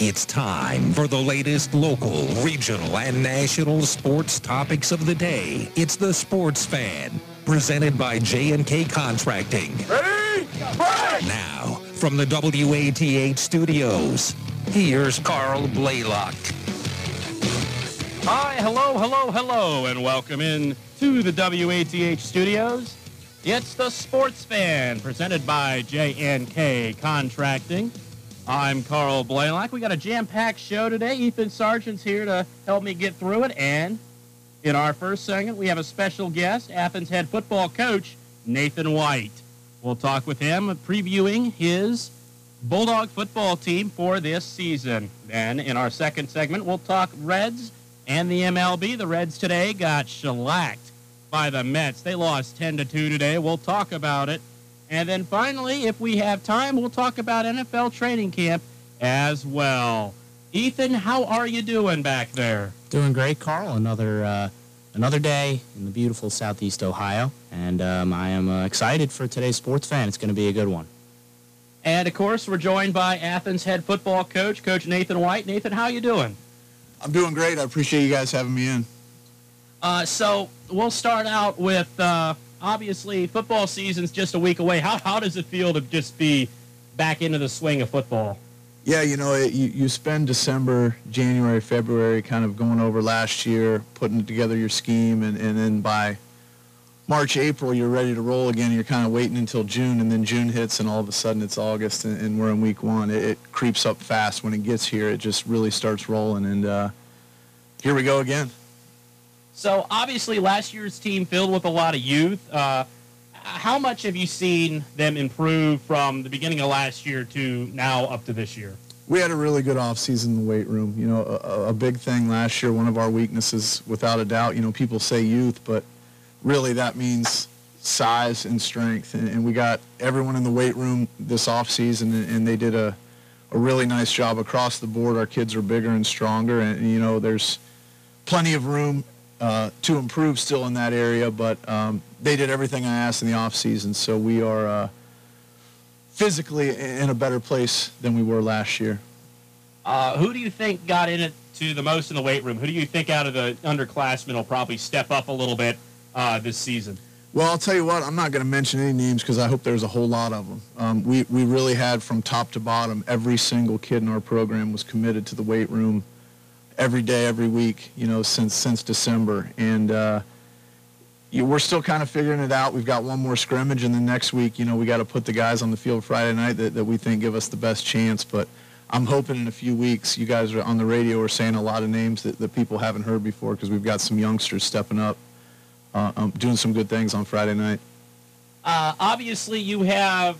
It's time for the latest local, regional, and national sports topics of the day. It's the Sports Fan, presented by J&K Contracting. Ready? Break! Now, from the WATH studios, here's Carl Blaylock. Hi, hello, hello, hello, and welcome in to the WATH studios. It's the Sports Fan, presented by J&K Contracting. I'm Carl Blaylock. We got a jam-packed show today. Ethan Sargent's here to help me get through it. And in our first segment, we have a special guest, Athens head football coach Nathan White. We'll talk with him previewing his Bulldog football team for this season. Then in our second segment, we'll talk Reds and the MLB. The Reds today got shellacked by the Mets. They lost 10 to 2 today. We'll talk about it. And then finally, if we have time, we'll talk about NFL training camp as well. Ethan, how are you doing back there? Doing great, Carl. Another uh, another day in the beautiful Southeast Ohio, and um, I am uh, excited for today's sports fan. It's going to be a good one. And of course, we're joined by Athens head football coach, Coach Nathan White. Nathan, how you doing? I'm doing great. I appreciate you guys having me in. Uh, so we'll start out with uh, obviously football season's just a week away. How how does it feel to just be back into the swing of football? Yeah, you know, it, you, you spend December, January, February kind of going over last year, putting together your scheme, and, and then by March, April, you're ready to roll again. You're kind of waiting until June, and then June hits, and all of a sudden it's August, and, and we're in week one. It, it, creeps up fast. When it gets here, it just really starts rolling, and uh, here we go again. So obviously, last year's team filled with a lot of youth. Uh, how much have you seen them improve from the beginning of last year to now up to this year? We had a really good offseason in the weight room. You know, a, a, big thing last year, one of our weaknesses, without a doubt, you know, people say youth, but really that means size and strength. And, and we got everyone in the weight room this offseason, and, and they did a, a really nice job across the board. Our kids are bigger and stronger, and, you know, there's plenty of room uh, to improve still in that area, but um, they did everything I asked in the off season, so we are uh, physically in a better place than we were last year. Uh, who do you think got in it to the most in the weight room? Who do you think out of the underclassmen will probably step up a little bit uh, this season? Well, I'll tell you what, I'm not going to mention any names because I hope there's a whole lot of them. Um, we, we really had from top to bottom, every single kid in our program was committed to the weight room every day, every week, you know, since since December. And uh, you, we're still kind of figuring it out. We've got one more scrimmage, and then next week, you know, we got to put the guys on the field Friday night that, that we think give us the best chance. But I'm hoping in a few weeks, you guys are on the radio are saying a lot of names that, that people haven't heard before because we've got some youngsters stepping up, uh, um, doing some good things on Friday night. Uh, obviously, you have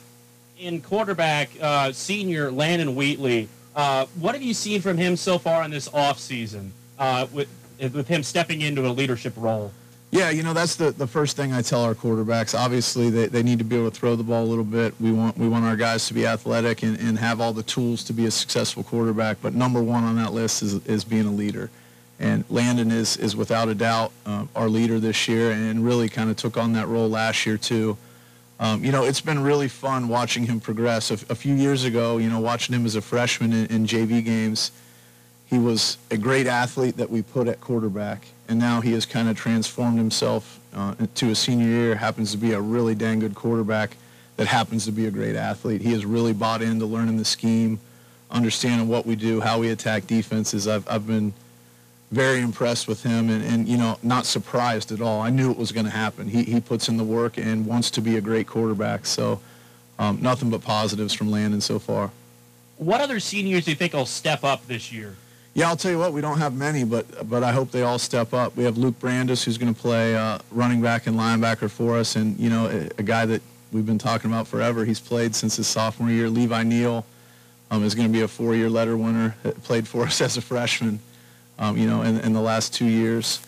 in quarterback uh, senior Landon Wheatley uh, what have you seen from him so far in this offseason uh, with, with him stepping into a leadership role? Yeah, you know, that's the, the first thing I tell our quarterbacks. Obviously, they, they need to be able to throw the ball a little bit. We want, we want our guys to be athletic and, and have all the tools to be a successful quarterback. But number one on that list is, is being a leader. And Landon is, is without a doubt uh, our leader this year and really kind of took on that role last year, too. Um, you know, it's been really fun watching him progress. A, a, few years ago, you know, watching him as a freshman in, in, JV games, he was a great athlete that we put at quarterback, and now he has kind of transformed himself uh, to a senior year. Happens to be a really dang good quarterback that happens to be a great athlete. He has really bought into learning the scheme, understanding what we do, how we attack defenses. I've, I've been – very impressed with him and, and you know, not surprised at all. I knew it was going to happen. He, he puts in the work and wants to be a great quarterback. So um, nothing but positives from Landon so far. What other seniors do you think will step up this year? Yeah, I'll tell you what, we don't have many, but but I hope they all step up. We have Luke Brandis, who's going to play uh, running back and linebacker for us, and you know, a, a, guy that we've been talking about forever. He's played since his sophomore year. Levi Neal um, is going to be a four-year letter winner. Played for us as a freshman um, you know, in, in, the last two years.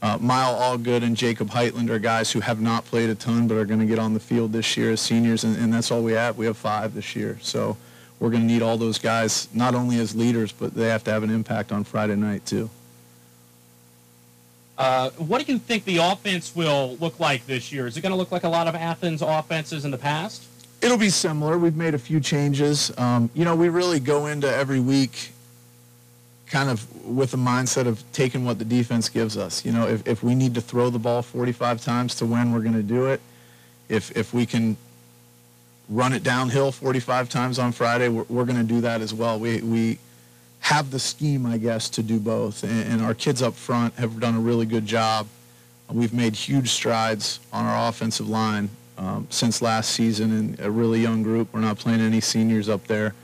Uh, Mile Allgood and Jacob Heitland are guys who have not played a ton but are going to get on the field this year as seniors, and, and that's all we have. We have five this year. So we're going to need all those guys, not only as leaders, but they have to have an impact on Friday night, too. Uh, what do you think the offense will look like this year? Is it going to look like a lot of Athens offenses in the past? It'll be similar. We've made a few changes. Um, you know, we really go into every week kind of with the mindset of taking what the defense gives us. You know, if, if we need to throw the ball 45 times to win, we're going to do it. If, if we can run it downhill 45 times on Friday, we're, we're going to do that as well. We, we have the scheme, I guess, to do both. And, and our kids up front have done a really good job. We've made huge strides on our offensive line um, since last season and a really young group. We're not playing any seniors up there.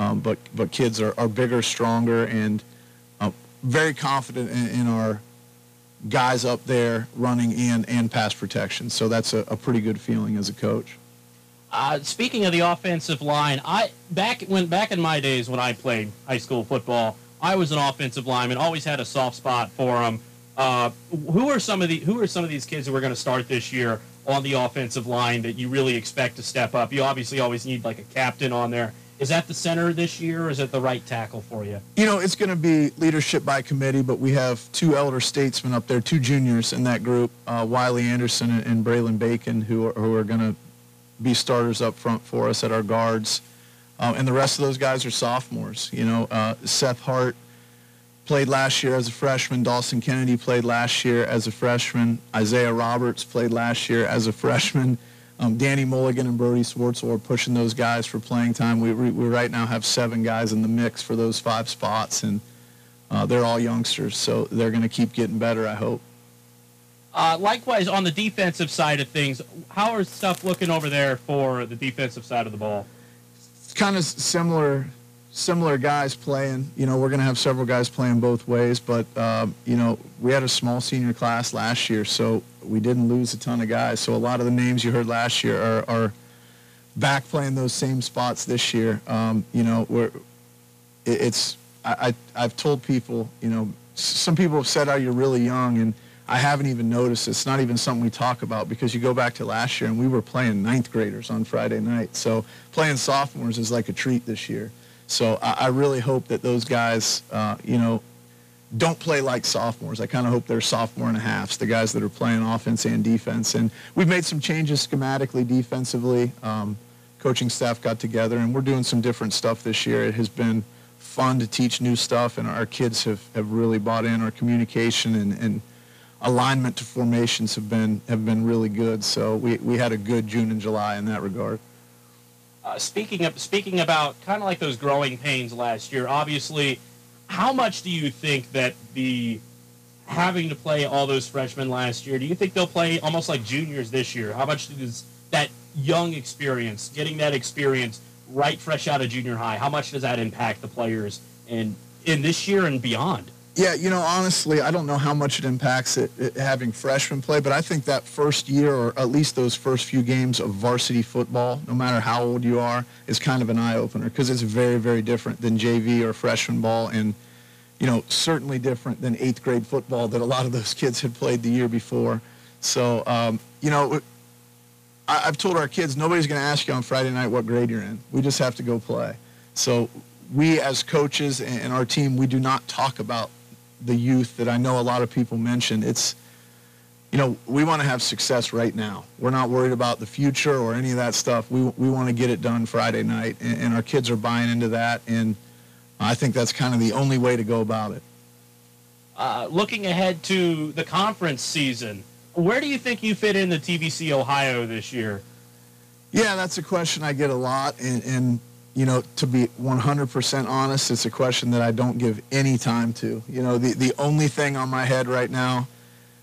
Um, but but kids are, are bigger, stronger, and uh, very confident in, in, our guys up there running in and pass protection. So that's a, a pretty good feeling as a coach. Uh, speaking of the offensive line, I back when back in my days when I played high school football, I was an offensive lineman. Always had a soft spot for them. Uh, who are some of the who are some of these kids who are going to start this year on the offensive line that you really expect to step up? You obviously always need like a captain on there. Is that the center this year, or is it the right tackle for you? You know, it's going to be leadership by committee, but we have two elder statesmen up there, two juniors in that group, uh, Wiley Anderson and Braylon Bacon, who are, who are going to be starters up front for us at our guards. Uh, and the rest of those guys are sophomores. You know, uh, Seth Hart played last year as a freshman. Dawson Kennedy played last year as a freshman. Isaiah Roberts played last year as a freshman. Um, Danny Mulligan and Brody Swartzel are pushing those guys for playing time. We, we, we, right now have seven guys in the mix for those five spots, and uh, they're all youngsters, so they're going to keep getting better, I hope. Uh, likewise, on the defensive side of things, how are stuff looking over there for the defensive side of the ball? It's kind of similar similar guys playing. You know, we're going to have several guys playing both ways, but um, you know, we had a small senior class last year, so we didn't lose a ton of guys. So a lot of the names you heard last year are, are back playing those same spots this year. Um, you know, we're it's I, I I've told people, you know, some people have said, "Oh, you're really young," and I haven't even noticed. It's not even something we talk about because you go back to last year and we were playing ninth graders on Friday night. So playing sophomores is like a treat this year. So I, I really hope that those guys, uh, you know, don't play like sophomores. I kind of hope they're sophomore and a halfs, the guys that are playing offense and defense. And we've made some changes schematically, defensively. Um, coaching staff got together, and we're doing some different stuff this year. It has been fun to teach new stuff, and our kids have, have really bought in. Our communication and, and alignment to formations have been have been really good. So we, we had a good June and July in that regard. Uh, speaking of speaking about kind of like those growing pains last year, obviously, how much do you think that the having to play all those freshmen last year, do you think they'll play almost like juniors this year? How much does that young experience, getting that experience right fresh out of junior high, how much does that impact the players in in this year and beyond? Yeah, you know, honestly, I don't know how much it impacts it, it, having freshmen play, but I think that first year, or at least those first few games of varsity football, no matter how old you are, is kind of an eye opener because it's very, very different than JV or freshman ball, and you know, certainly different than eighth grade football that a lot of those kids had played the year before. So, um, you know, I, have told our kids nobody's going to ask you on Friday night what grade you're in. We just have to go play. So we as coaches and our team, we do not talk about the youth that I know a lot of people mention. It's, you know, we want to have success right now. We're not worried about the future or any of that stuff. We, we want to get it done Friday night, and, and our kids are buying into that, and I think that's kind of the only way to go about it. Uh, looking ahead to the conference season, where do you think you fit in the TVC Ohio this year? Yeah, that's a question I get a lot, and, and you know, to be 100% honest, it's a question that I don't give any time to. You know, the, the only thing on my head right now,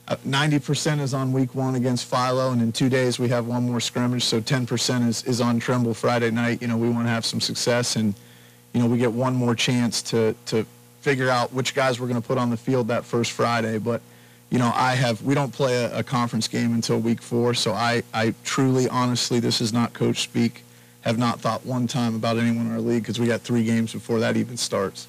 uh, 90% is on week one against Philo, and in two days we have one more scrimmage, so 10% is, is on Trimble Friday night. You know, we want to have some success, and, you know, we get one more chance to, to figure out which guys we're going to put on the field that first Friday. But, you know, I have, we don't play a, a conference game until week four, so I, I truly, honestly, this is not coach speak have not thought one time about anyone in our league because we got three games before that even starts.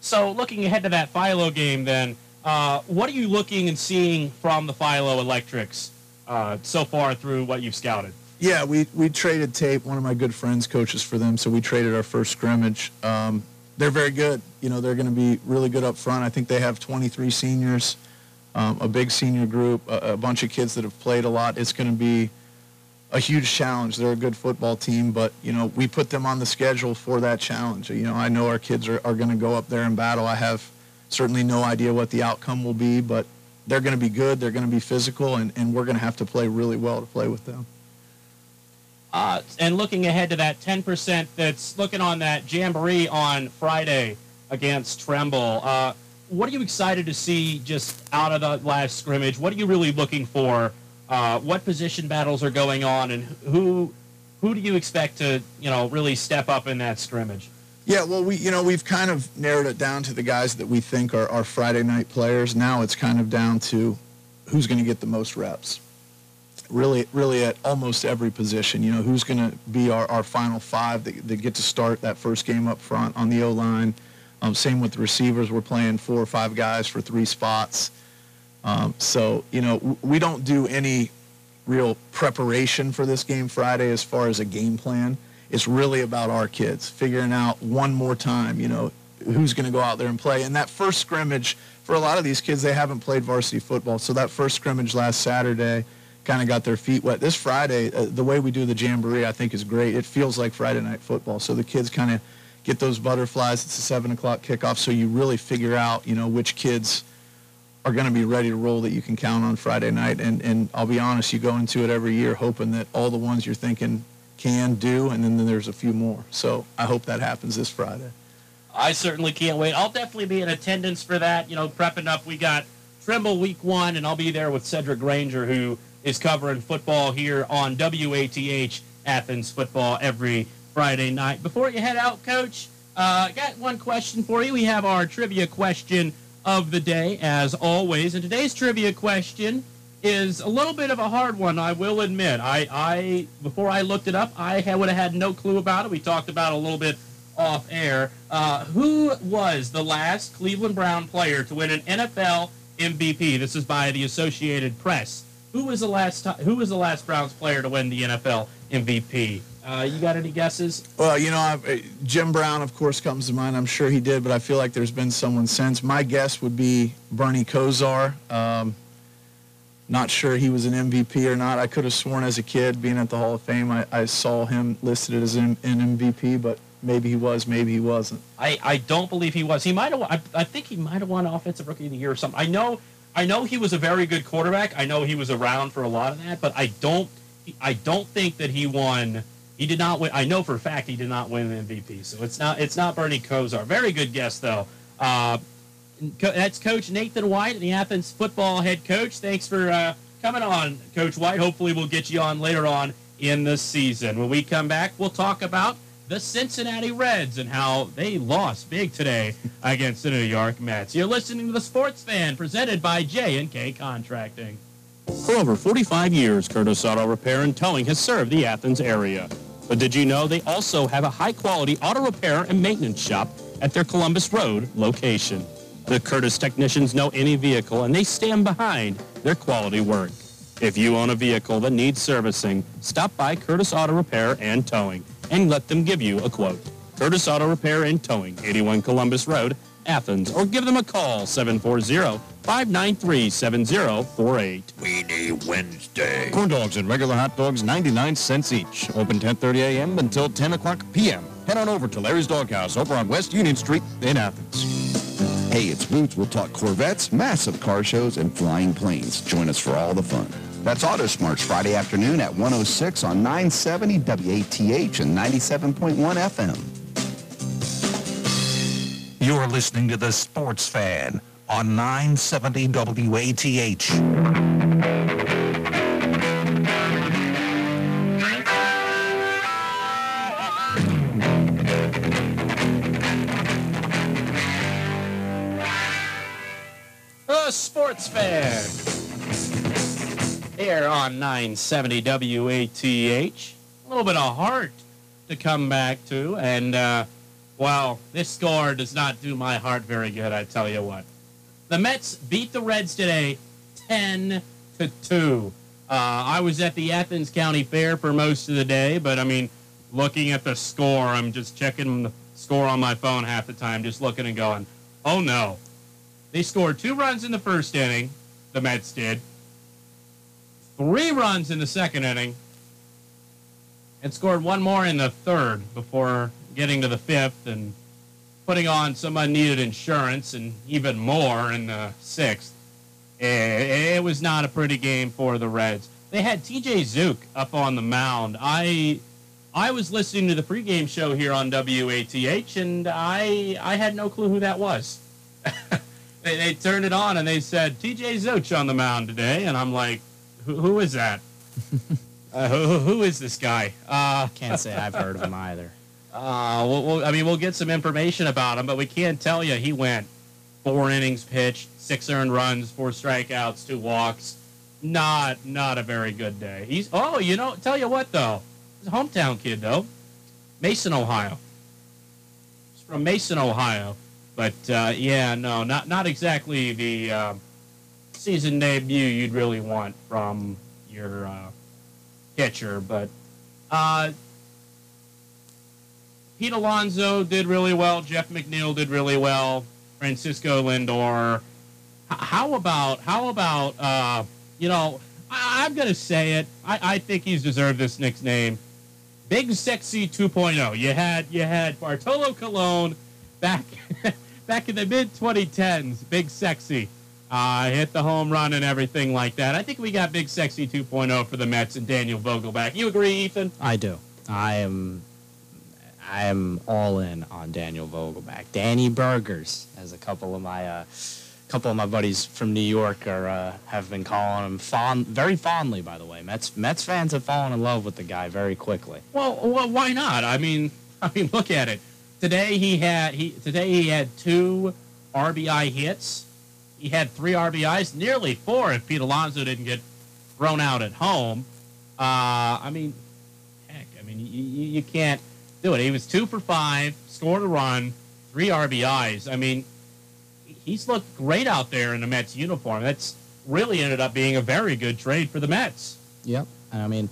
So looking ahead to that Philo game, then, uh, what are you looking and seeing from the Philo Electrics uh, so far through what you've scouted? Yeah, we, we traded tape. One of my good friends coaches for them, so we traded our first scrimmage. Um, they're very good. You know, they're going to be really good up front. I think they have 23 seniors, um, a big senior group, a, a bunch of kids that have played a lot. It's going to be – a huge challenge. They're a good football team, but you know we put them on the schedule for that challenge. You know I know our kids are, are going to go up there and battle. I have certainly no idea what the outcome will be, but they're going to be good. They're going to be physical, and, and we're going to have to play really well to play with them. Uh, and looking ahead to that 10% that's looking on that jamboree on Friday against Trimble. uh, what are you excited to see just out of the last scrimmage? What are you really looking for? Uh, what position battles are going on, and who who do you expect to you know really step up in that scrimmage? Yeah, well, we you know we've kind of narrowed it down to the guys that we think are, are Friday night players. Now it's kind of down to who's going to get the most reps. Really, really at almost every position. You know, who's going to be our, our final five that, that get to start that first game up front on the O line. Um, same with the receivers. We're playing four or five guys for three spots. Um, so you know we don't do any real preparation for this game Friday as far as a game plan it's really about our kids figuring out one more time, you know, who's going to go out there and play. And that first scrimmage, for a lot of these kids, they haven't played varsity football. So that first scrimmage last Saturday kind of got their feet wet. This Friday, uh, the way we do the jamboree, I think is great. It feels like Friday night football. So the kids kind of get those butterflies. It's a 7 o'clock kickoff. So you really figure out, you know, which kids are going to be ready to roll that you can count on Friday night. And, and I'll be honest, you go into it every year hoping that all the ones you're thinking can do, and then then there's a few more. So I hope that happens this Friday. I certainly can't wait. I'll definitely be in attendance for that. You know, prepping up. We got Trimble week one, and I'll be there with Cedric Granger, who is covering football here on WATH Athens football every Friday night. Before you head out, Coach, I uh, got one question for you. We have our trivia question of the day, as always. And today's trivia question is a little bit of a hard one, I will admit. I, I before I looked it up, I would have had no clue about it. We talked about it a little bit off air. Uh, who was the last Cleveland Brown player to win an NFL MVP? This is by the Associated Press. Who was the last Who was the last Browns player to win the NFL MVP? Uh, you got any guesses? Well, you know, I've, Jim Brown, of course, comes to mind. I'm sure he did, but I feel like there's been someone since. My guess would be Bernie Kosar. Um, not sure he was an MVP or not. I could have sworn as a kid, being at the Hall of Fame, I, I saw him listed as an, an, MVP, but maybe he was, maybe he wasn't. I, I don't believe he was. He might have. I, I think he might have won Offensive Rookie of the Year or something. I know. I know he was a very good quarterback. I know he was around for a lot of that, but I don't. I don't think that he won. He did not win. I know for a fact he did not win MVP. So it's not. It's not Bernie Kosar. Very good guess though. Uh, that's Coach Nathan White, the Athens football head coach. Thanks for uh, coming on, Coach White. Hopefully, we'll get you on later on in the season. When we come back, we'll talk about the Cincinnati Reds and how they lost big today against the New York Mets. You're listening to the Sports Fan, presented by J&K Contracting. For over 45 years, Curtis Auto Repair and Towing has served the Athens area. But did you know they also have a high-quality auto repair and maintenance shop at their Columbus Road location? The Curtis technicians know any vehicle and they stand behind their quality work. If you own a vehicle that needs servicing, stop by Curtis Auto Repair and Towing and let them give you a quote. Curtis Auto Repair and Towing, 81 Columbus Road, Athens, or give them a call, 740-593-7048. Weenie Wednesday. Corn dogs and regular hot dogs, 99 cents each. Open 10.30 a.m. until 10 o'clock p.m. Head on over to Larry's Doghouse over on West Union Street in Athens. Hey, it's Boots. We'll talk Corvettes, massive car shows, and flying planes. Join us for all the fun. That's Auto Smarts Friday afternoon at 106 on 970 WATH and 97.1 FM. You're listening to The Sports Fan on 970 WATH. Sports Fan. Here on 970 WATH. A little bit of heart to come back to. And, uh, well, this score does not do my heart very good, I tell you what. The Mets beat the Reds today 10 to 2. Uh, I was at the Athens County Fair for most of the day, but I mean, looking at the score, I'm just checking the score on my phone half the time, just looking and going, oh no, they scored two runs in the first inning, the Mets did. Three runs in the second inning. and scored one more in the third before getting to the fifth and putting on some unneeded insurance and even more in the sixth. It, was not a pretty game for the Reds. They had TJ Zeuch up on the mound. I I was listening to the pregame show here on WATH, and I I had no clue who that was. they, they turned it on and they said TJ Zeuch on the mound today, and I'm like, who, who is that? uh, who, who is this guy? Uh, Can't say I've heard of him either. Uh, we'll, we'll, I mean, we'll get some information about him, but we can't tell you he went four innings pitched, six earned runs, four strikeouts, two walks. Not not a very good day. He's oh, you know, tell you what though, he's a hometown kid though, Mason, Ohio. He's from Mason, Ohio, but uh, yeah, no, not not exactly the uh, season debut you'd really want from your uh, pitcher, but. Uh, Pete Alonso did really well. Jeff McNeil did really well. Francisco Lindor. How about how about uh, you know? I, am gonna say it. I, I think he's deserved this nickname. Big Sexy 2.0. You had you had Bartolo Colon back back in the mid 2010s. Big Sexy. Uh, hit the home run and everything like that. I think we got Big Sexy 2.0 for the Mets and Daniel Vogelbach. You agree, Ethan? I do. I am I am all in on Daniel Vogelbach. Danny Burgers, as a couple of my uh, couple of my buddies from New York are uh, have been calling him fond, very fondly. By the way, Mets Mets fans have fallen in love with the guy very quickly. Well, well, why not? I mean, I mean, look at it. Today he had he today he had two RBI hits. He had three RBIs, nearly four if Pete Alonso didn't get thrown out at home. Uh, I mean, heck, I mean, you, you can't do it. He was two for five, scored a run, three RBIs. I mean, he's looked great out there in the Mets uniform. That's really ended up being a very good trade for the Mets. Yep, and I mean,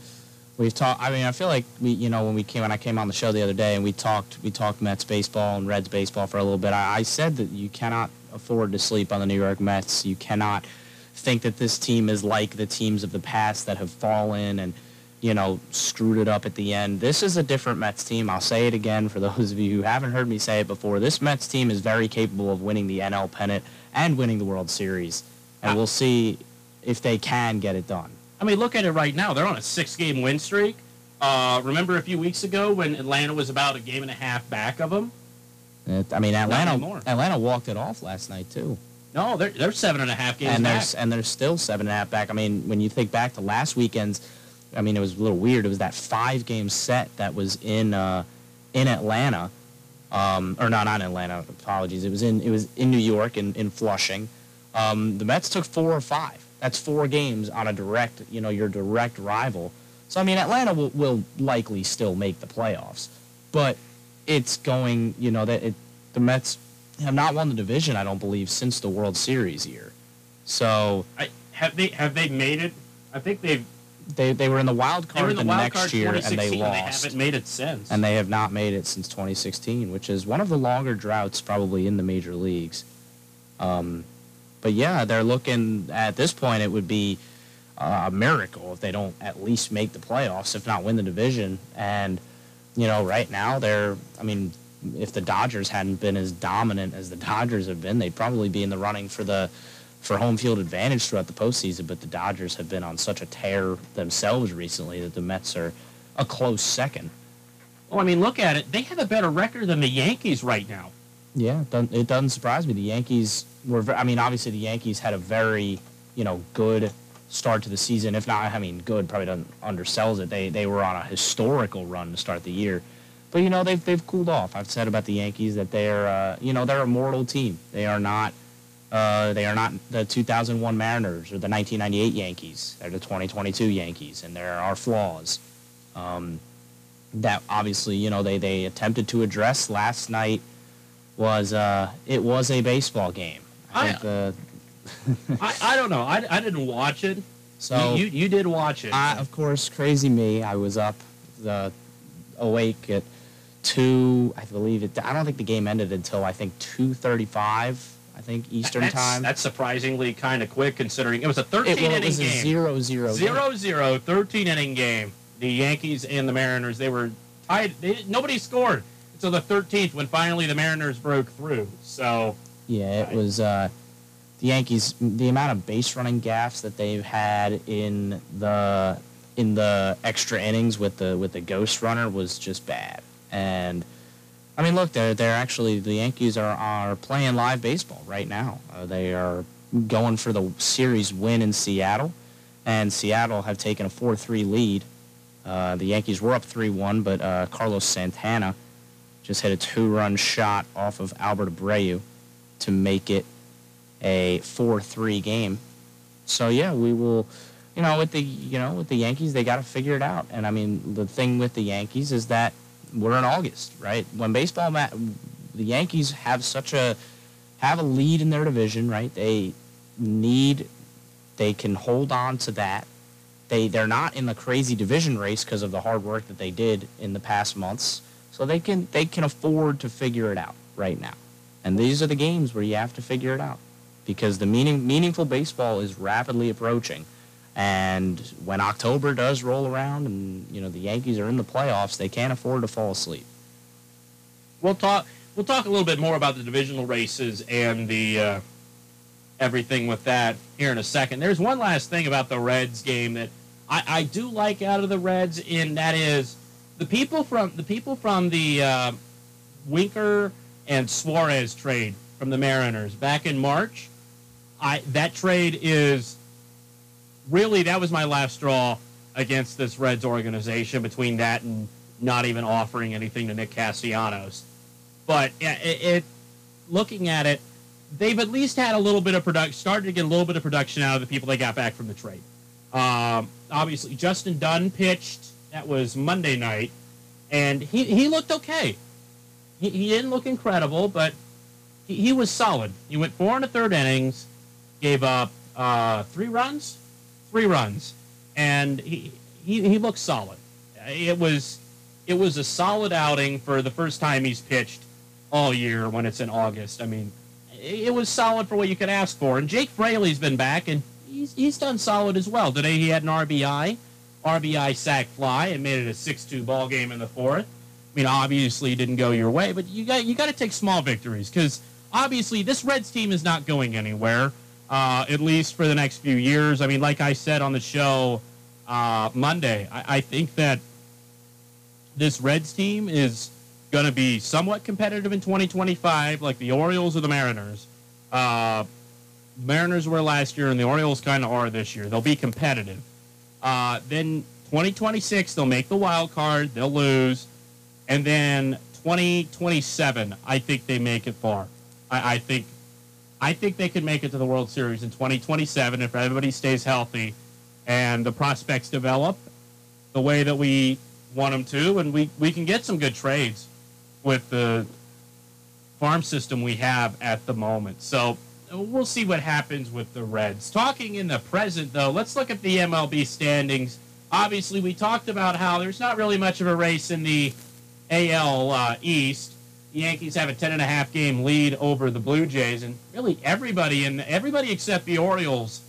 we've talked. I mean, I feel like we, you know, when we came, when I came on the show the other day, and we talked, we talked Mets baseball and Reds baseball for a little bit. I, I said that you cannot afford to sleep on the New York Mets. You cannot think that this team is like the teams of the past that have fallen and you know, screwed it up at the end. This is a different Mets team. I'll say it again for those of you who haven't heard me say it before. This Mets team is very capable of winning the NL pennant and winning the World Series. And we'll see if they can get it done. I mean, look at it right now. They're on a six-game win streak. Uh, remember a few weeks ago when Atlanta was about a game and a half back of them? It, I mean, Atlanta Atlanta walked it off last night too. No, they're they're seven and a half games and back. and they're still seven and a half back. I mean, when you think back to last weekend's I mean, it was a little weird. It was that five game set that was in uh, in Atlanta, um, or not, on Atlanta. Apologies. It was in it was in New York in in Flushing. Um, the Mets took four or five. That's four games on a direct, you know, your direct rival. So I mean, Atlanta will, will likely still make the playoffs, but it's going, you know, that it, the Mets have not won the division, I don't believe, since the World Series year. So I, have they have they made it? I think they've they they were in the wild card the, the wild next year and they lost. And they haven't made it since. And they have not made it since 2016, which is one of the longer droughts probably in the major leagues. Um, but yeah, they're looking at this point. It would be a miracle if they don't at least make the playoffs, if not win the division. And you know, right now they're. I mean, if the Dodgers hadn't been as dominant as the Dodgers have been, they'd probably be in the running for the for home field advantage throughout the postseason, but the Dodgers have been on such a tear themselves recently that the Mets are a close second. Well, I mean, look at it. They have a better record than the Yankees right now. Yeah, it doesn't surprise me. The Yankees were, I mean, obviously the Yankees had a very, you know, good start to the season. If not, I mean, good probably doesn't undersells it. They they were on a historical run to start the year, but you know they've they've cooled off. I've said about the Yankees that they're, uh, you know, they're a mortal team. They are not uh, they are not the 2001 Mariners or the 1998 Yankees. They're the 2022 Yankees, and there are flaws. Um, that obviously, you know, they, they attempted to address last night was uh, it was a baseball game. I, I, the, I, I, don't know. I, I didn't watch it. So you, you, you did watch it. I, of course, crazy me. I was up the awake at two. I believe it. I don't think the game ended until I think two thirty-five I think Eastern that's, time. That's surprisingly kind of quick considering it was a 13 it, well, inning it was game. A zero zero. Zero zero 13 inning game. the Yankees and the Mariners, they were tied. They, nobody scored until the 13th when finally the Mariners broke through. So Yeah, it was uh, the Yankees. The amount of base running gaffes that they've had in the in the extra innings with the with the ghost runner was just bad. And I mean, look, they're they're actually the Yankees are are playing live baseball right now. Uh, they are going for the series win in Seattle, and Seattle have taken a four three lead. Uh, the Yankees were up three one, but uh, Carlos Santana just hit a two run shot off of Albert Abreu to make it a 4-3 game. So yeah, we will you know, with the you know, with the Yankees, they got to figure it out. And I mean, the thing with the Yankees is that we're in August, right? When baseball ma- the Yankees have such a have a lead in their division, right? They need they can hold on to that. They they're not in the crazy division race because of the hard work that they did in the past months. So they can they can afford to figure it out right now. And these are the games where you have to figure it out because the meaning meaningful baseball is rapidly approaching. And when October does roll around and you know the Yankees are in the playoffs, they can't afford to fall asleep. we'll talk. We'll talk a little bit more about the divisional races and the uh, everything with that here in a second. There's one last thing about the Reds game that I, I do like out of the Reds, and that is the people from the people from the uh, Winker and Suarez trade from the Mariners back in March. I that trade is really that was my last straw against this Reds organization. Between that and not even offering anything to Nick Castellanos, but it, it looking at it, they've at least had a little bit of production, started to get a little bit of production out of the people they got back from the trade. Um, obviously, Justin Dunn pitched. That was Monday night, and he, he looked okay. He, he didn't look incredible, but he, he was solid. He went four and a third innings, gave up uh, three runs, three runs, and he, he he looked solid. It was it was a solid outing for the first time he's pitched all year when it's in August. I mean, it was solid for what you could ask for. And Jake Fraley's been back, and he's, he's done solid as well. Today he had an RBI, RBI sac fly, and made it a 6-2 ball game in the fourth. I mean, obviously didn't go your way, but you got you got to take small victories because obviously this Reds team is not going anywhere, uh, at least for the next few years. I mean, like I said on the show uh, Monday, I, I think that this Reds team is going to be somewhat competitive in 2025, like the Orioles or the Mariners. Uh, Mariners were last year, and the Orioles kind of are this year. They'll be competitive. Uh, then 2026, they'll make the wild card. They'll lose, and then 2027, I think they make it far. I, I think, I think they could make it to the World Series in 2027 if everybody stays healthy, and the prospects develop the way that we want them to, and we, we can get some good trades with the farm system we have at the moment. So we'll see what happens with the Reds. Talking in the present, though, let's look at the MLB standings. Obviously, we talked about how there's not really much of a race in the AL uh, East. Yankees have a ten and a half game lead over the Blue Jays, and really everybody in everybody except the Orioles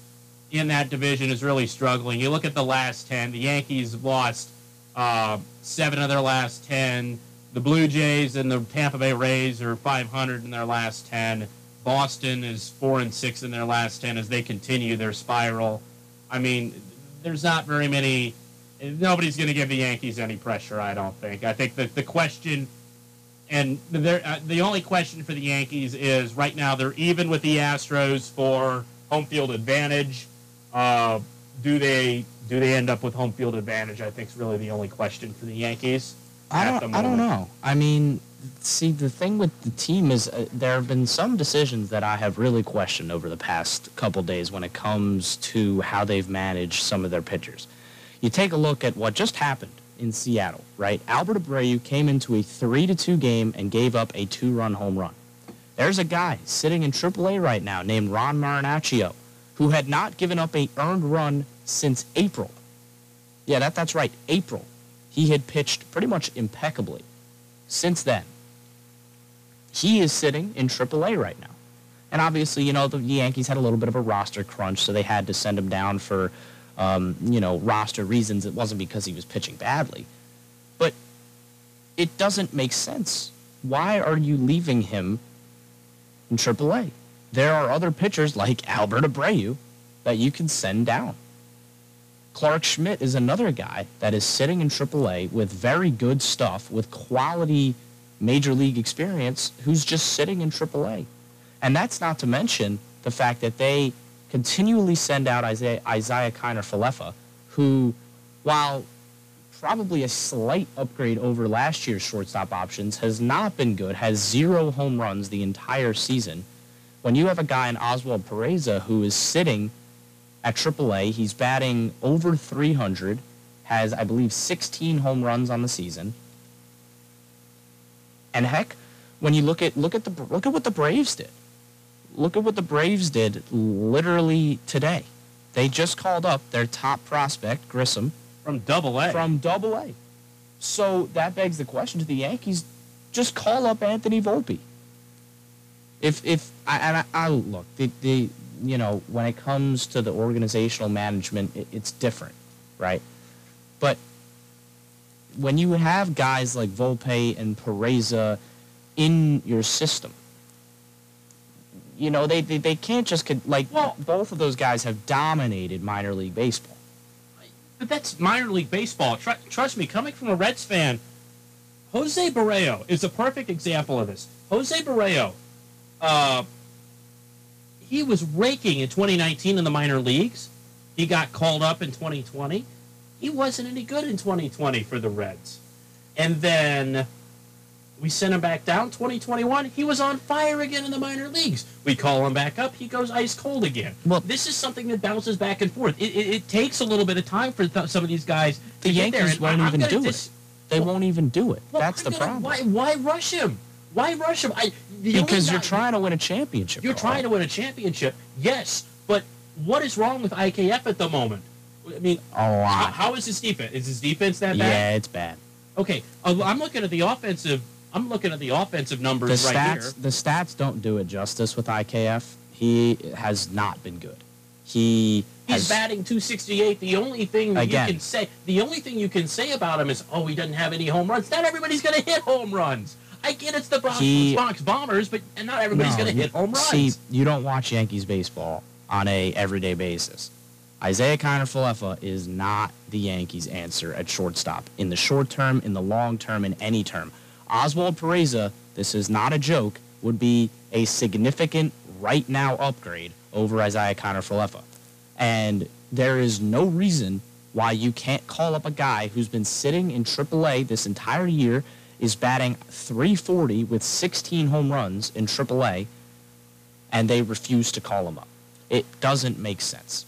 in that division is really struggling. You look at the last ten. The Yankees lost uh, seven of their last ten. The Blue Jays and the Tampa Bay Rays are 500 in their last 10. Boston is four and six in their last 10 as they continue their spiral. I mean, there's not very many. Nobody's going to give the Yankees any pressure. I don't think. I think that the question, and uh, the only question for the Yankees is right now they're even with the Astros for home field advantage. Uh, do they do they end up with home field advantage? I think is really the only question for the Yankees. I don't. I don't know. I mean, see, the thing with the team is uh, there have been some decisions that I have really questioned over the past couple days when it comes to how they've managed some of their pitchers. You take a look at what just happened in Seattle, right? Albert Abreu came into a three to two game and gave up a two-run home run. There's a guy sitting in AAA right now named Ron Marinaccio who had not given up a earned run since April. Yeah, that that's right, April he had pitched pretty much impeccably since then. He is sitting in AAA right now. And obviously, you know, the Yankees had a little bit of a roster crunch, so they had to send him down for um, you know, roster reasons. It wasn't because he was pitching badly. But it doesn't make sense. Why are you leaving him in AAA? There are other pitchers like Albert Abreu that you can send down. Clarke Schmidt is another guy that is sitting in AAA with very good stuff, with quality major league experience, who's just sitting in AAA. And that's not to mention the fact that they continually send out Isiah, Isiah Kiner Falefa, who, while probably a slight upgrade over last year's shortstop options, has not been good, has zero home runs the entire season. When you have a guy in Oswald Peraza who is sitting at AAA, he's batting over 300, has, I believe, 16 home runs on the season. And heck, when you look at look at the look at what the Braves did. Look at what the Braves did literally today. They just called up their top prospect, Grissom, From Double A. from Double A. So that begs the question to the Yankees: just call up Anthony Volpe. If if I, and I, I look, the, the you know when it comes to the organizational management, it, it's different, right? But when you have guys like Volpe and Peraza in your system, you know they they, they can't just con- like Well- both of those guys have dominated minor league baseball. But that's minor league baseball. Tr- trust me, coming from a Reds fan, Jose Barrero is a perfect example of this. Jose Barrero, uh, he was raking in 2019 in the minor leagues. He got called up in 2020. He wasn't any good in 2020 for the Reds. And then we sent him back down 2021. He was on fire again in the minor leagues. We call him back up. He goes ice cold again. Well- this is something that bounces back and forth. It, it, it takes a little bit of time for th- some of these guys The to get there. Yankees And won't I- I'm even do dis- it. They Well- won't even do it. well, That's I'm the gonna- problem. Why, why rush him? Why rush him? I, the because you're trying to win a championship. You're trying to win a championship, yes. But what is wrong with IKF at the moment? I mean, a how, lot. how is his defense? Is his defense that bad? yeah, it's bad. Okay, I'm looking at the offensive. I'm looking at the offensive The numbers right stats, here. the stats don't do it justice with IKF. He has not been good. He He's has, batting 268. The only thing Again. you can say, the only thing you can say about him is, oh, he doesn't have any home runs. Not everybody's going to hit home runs. I get it's the Bronx, He- Bronx Bombers, but and not everybody's No, going to hit home runs. See, you don't watch Yankees baseball on a everyday basis. Isiah Kiner Falefa is not the Yankees' answer at shortstop in the short term, in the long term, in any term. Oswald Peraza, this is not a joke, would be a significant right now upgrade over Isiah Kiner Falefa. And there is no reason why you can't call up a guy who's been sitting in AAA this entire year, is batting 340 with 16 home runs in AAA, and they refuse to call him up. It doesn't make sense.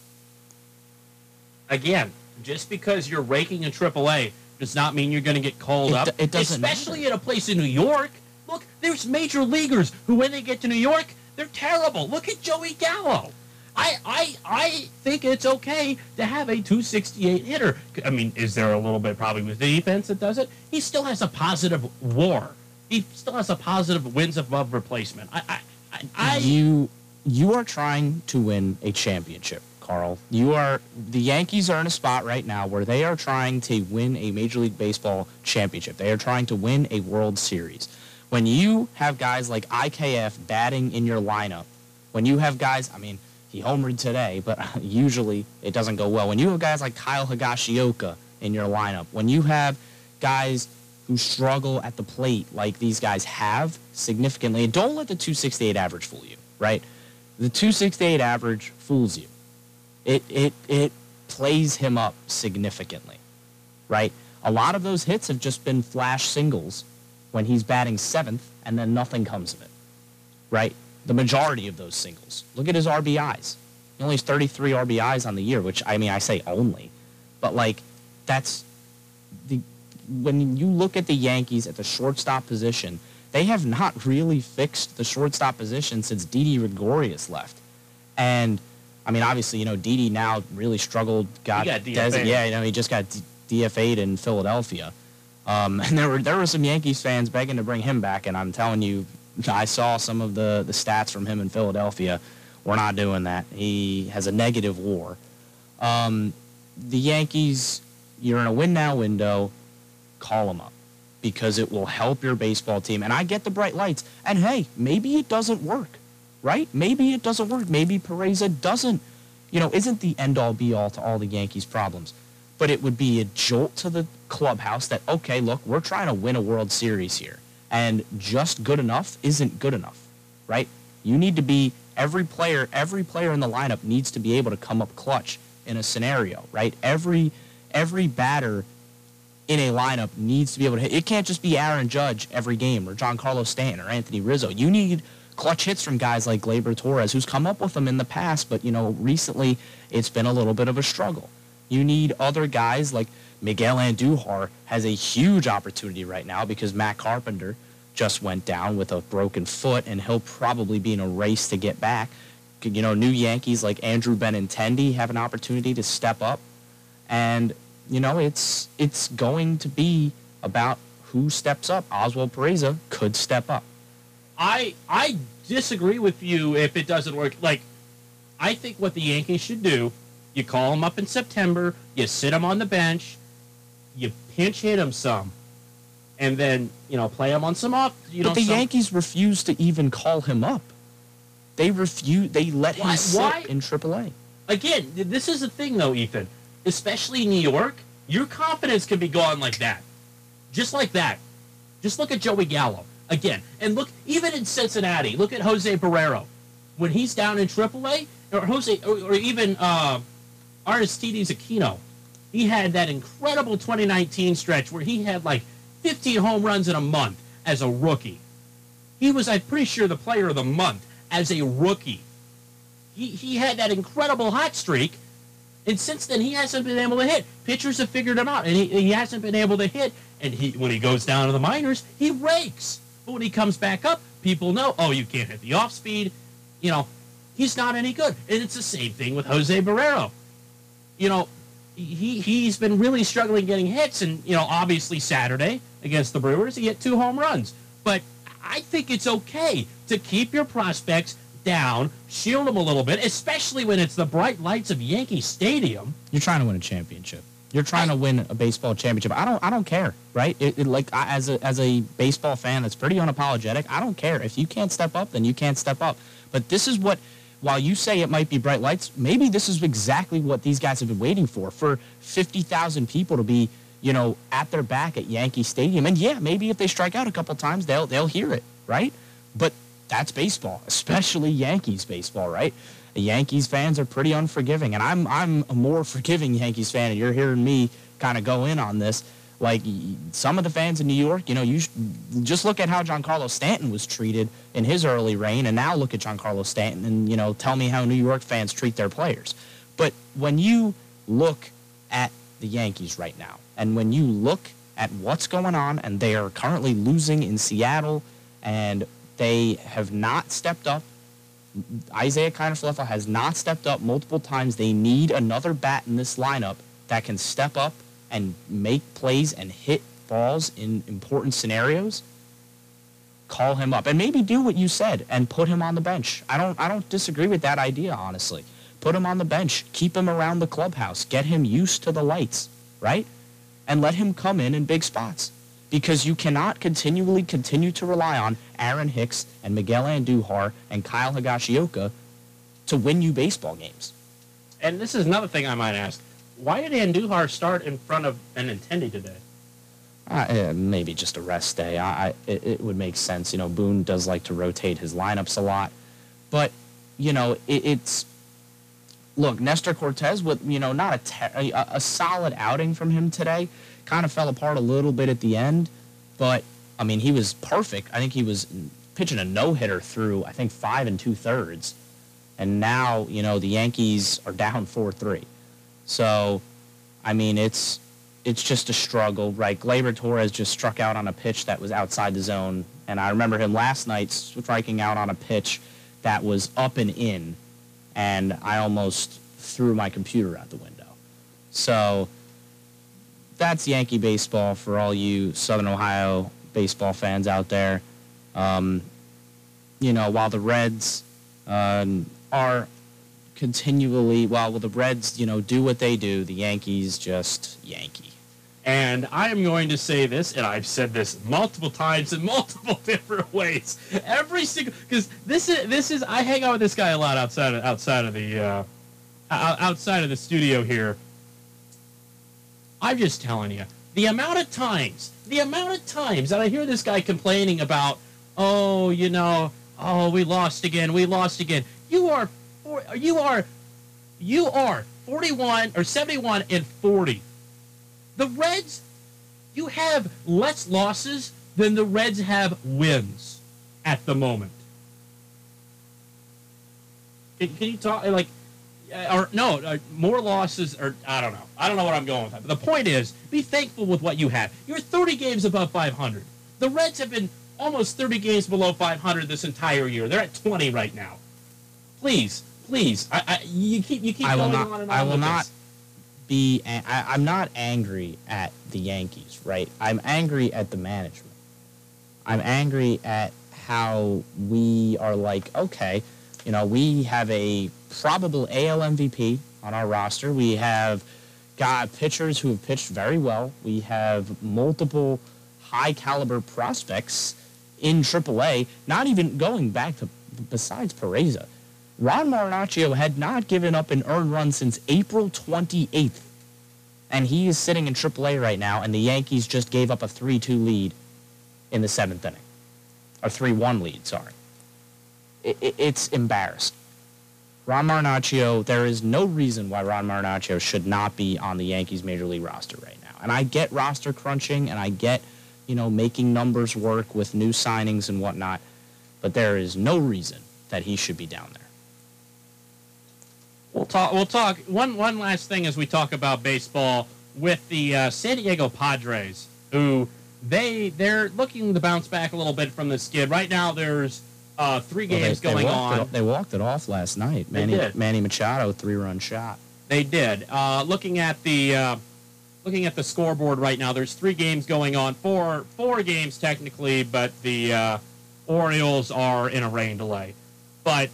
Again, just because you're raking in AAA does not mean you're going to get called It up. it doesn't Especially at a place in New York. Look, there's major leaguers who, when they get to New York, they're terrible. Look at Joey Gallo. I, I, I think it's okay to have a 268 hitter. I mean, is there a little bit probably with the defense that does it? He still has a positive WAR. He still has a positive wins above replacement. I, I, I you you are trying to win a championship, Carl. You are the Yankees are in a spot right now where they are trying to win a Major League Baseball championship. They are trying to win a World Series. When you have guys like IKF batting in your lineup, when you have guys, I mean, he homered today, but usually it doesn't go well. When you have guys like Kyle Higashioka in your lineup, when you have guys who struggle at the plate like these guys have significantly, and don't let the 268 average fool you, right? The 268 average fools you. It it it plays him up significantly, right? A lot of those hits have just been flash singles when he's batting seventh, and then nothing comes of it, right? The majority of those singles. Look at his RBIs. He only has 33 RBIs on the year, which I mean I say only, but like that's the when you look at the Yankees at the shortstop position, they have not really fixed the shortstop position since Didi Gregorius left. And I mean, obviously, you know, Didi now really struggled. Got, got yeah, you know, he just got D- DFA'd in Philadelphia. Um, and there were there were some Yankees fans begging to bring him back, and I'm telling you, I saw some of the the stats from him in Philadelphia. We're not doing that. He has a negative WAR. Um, the Yankees, you're in a win now window, call him up because it will help your baseball team. And I get the bright lights. And hey, maybe it doesn't work, right? Maybe it doesn't work. Maybe Peraza doesn't, you know, isn't the end all be all to all the Yankees' problems. But it would be a jolt to the clubhouse that, okay, look, we're trying to win a World Series here. And just good enough isn't good enough, right? You need to be every player, every player in the lineup needs to be able to come up clutch in a scenario, right? Every every batter in a lineup needs to be able to hit. It can't just be Aaron Judge every game or Giancarlo Stanton or Anthony Rizzo. You need clutch hits from guys like Gleyber Torres, who's come up with them in the past, but you know recently it's been a little bit of a struggle. You need other guys like Miguel Andujar has a huge opportunity right now because Matt Carpenter just went down with a broken foot, and he'll probably be in a race to get back. You know, new Yankees like Andrew Benintendi have an opportunity to step up, and you know it's it's going to be about who steps up. Oswald Peraza could step up. I I disagree with you if it doesn't work. Like, I think what the Yankees should do, you call him up in September, you sit him on the bench, you pinch hit him some, and then you know play him on some up. You but know, the some, Yankees refuse to even call him up. They refuse. They let Why- him sit why? in AAA. again. This is the thing, though, Ethan. Especially in New York, your confidence can be gone like that, just like that. Just look at Joey Gallo again, and look even in Cincinnati. Look at Jose Barrero when he's down in AAA, or Jose, or, or even uh, Aristides Aquino. He had that incredible 2019 stretch where he had like 15 home runs in a month as a rookie. He was, I'm pretty sure, the player of the month as a rookie. He, he had that incredible hot streak, and since then he hasn't been able to hit. Pitchers have figured him out, and he, he hasn't been able to hit. And he, when he goes down to the minors, he rakes. But when he comes back up, people know, oh, you can't hit the off speed. You know, he's not any good. And it's the same thing with Jose Barrero. You know, he he's been really struggling getting hits, and you know, obviously Saturday against the Brewers, he hit two home runs. But I think it's okay to keep your prospects down, shield them a little bit, especially when it's the bright lights of Yankee Stadium. You're trying to win a championship. You're trying to win a baseball championship. I don't. I don't care, right? It, it, like I, as a as a baseball fan, that's pretty unapologetic. I don't care if you can't step up, then you can't step up. But this is what. While you say it might be bright lights, maybe this is exactly what these guys have been waiting for for fifty thousand people to be, you know, at their back at Yankee Stadium. And yeah, maybe if they strike out a couple times, they'll they'll hear it, right? But that's baseball, especially Yankees baseball, right? The Yankees fans are pretty unforgiving, and I'm I'm a more forgiving Yankees fan, and you're hearing me kind of go in on this. Like some of the fans in New York, you know, you sh- just look at how Giancarlo Stanton was treated in his early reign, and now look at Giancarlo Stanton, and you know, tell me how New York fans treat their players. But when you look at the Yankees right now, and when you look at what's going on, and they are currently losing in Seattle, and they have not stepped up. Isiah Kiner has not stepped up multiple times. They need another bat in this lineup that can step up and make plays and hit balls in important scenarios. Call him up and maybe do what you said and put him on the bench. I don't I don't disagree with that idea honestly. Put him on the bench, keep him around the clubhouse, get him used to the lights, right? And let him come in in big spots because you cannot continually continue to rely on Aaron Hicks and Miguel Andujar and Kyle Higashioka to win you baseball games. And this is another thing I might ask: Why did Andujar start in front of Benintendi today? Uh, eh, maybe just a rest day. I, I it, it would make sense. You know, Boone does like to rotate his lineups a lot, but you know, it, it's look Nestor Cortes with you know not a, ter- a a solid outing from him today. Kind of fell apart a little bit at the end, but I mean he was perfect. I think he was pitching a no hitter through I think five and two thirds, and now you know the Yankees are down four three. So, I mean it's it's just a struggle, right? Gleyber Torres just struck out on a pitch that was outside the zone, and I remember him last night striking out on a pitch that was up and in, and I almost threw my computer out the window. So that's Yankee baseball for all you Southern Ohio baseball fans out there. Um, you know, while the Reds um, are continually, well, well, the Reds, you know, do what they do. The Yankees just Yankee. And I am going to say this, and I've said this multiple times in multiple different ways. Every single because this is this is I hang out with this guy a lot outside of outside of the uh, outside of the studio here. I'm just telling you the amount of times, the amount of times that I hear this guy complaining about, oh, you know, oh, we lost again, we lost again. You are, you are, you are 41 or 71 and 40 the Reds, you have less losses than the Reds have wins at the moment. Can, can you talk like, or no, uh, more losses, or I don't know. I don't know what I'm going with. That. But the point is, be thankful with what you have. You're 30 games above 500. The Reds have been almost 30 games below 500 this entire year. They're at 20 right now. Please, please, I, I you keep you keep I going not, on and on. I will not this be I, I'm not angry at the Yankees, right? I'm angry at the management. I'm angry at how we are like, okay, you know, we have a probable AL MVP on our roster. We have got pitchers who have pitched very well. We have multiple high caliber prospects in AAA, not even going back to besides Peraza. Ron Marinaccio had not given up an earned run since April 28th. And he is sitting in AAA right now, and the Yankees just gave up a 3 2 lead in the seventh inning. A 3 1 lead, sorry. It, it, it's embarrassing. Ron Marinaccio, there is no reason why Ron Marinaccio should not be on the Yankees major league roster right now. And I get roster crunching and I get, you know, making numbers work with new signings and whatnot, but there is no reason that he should be down there. We'll talk. We'll talk. One one last thing as we talk about baseball with the uh, San Diego Padres, who they they're looking to bounce back a little bit from the skid. Right now, there's uh, three games well, they, going they on. It, they walked it off last night. Manny, Manny Machado three run shot. They did. Uh, looking at the uh, looking at the scoreboard right now, there's three games going on. Four four games technically, but the uh, Orioles are in a rain delay. But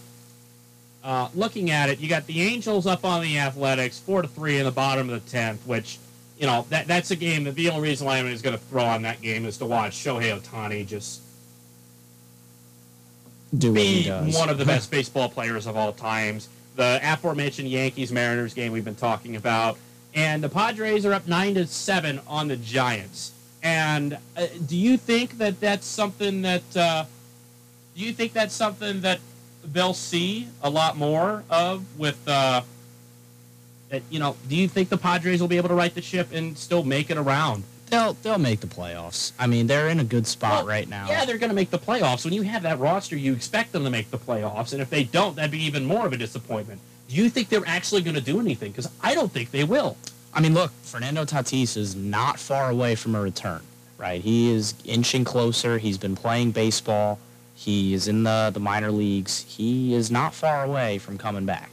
uh, looking at it, you got the Angels up on the Athletics, four to three in the bottom of the tenth, which you know that that's a game that the only reason why I'm is going to throw on that game is to watch Shohei Ohtani just do be one of the best baseball players of all times. The aforementioned Yankees Mariners game we've been talking about, and the Padres are up nine to seven on the Giants. And uh, do you think that that's something that uh, do you think that's something that they'll see a lot more of with. Uh, you know, do you think the Padres will be able to right the ship and still make it around? They'll they'll make the playoffs. I mean, they're in a good spot well, right now. Yeah, they're going to make the playoffs. When you have that roster, you expect them to make the playoffs, and if they don't, that'd be even more of a disappointment. Do you think they're actually going to do anything? Because I don't think they will. I mean, look, Fernando Tatis is not far away from a return, right? He is inching closer. He's been playing baseball. He is in the, the minor leagues. He is not far away from coming back.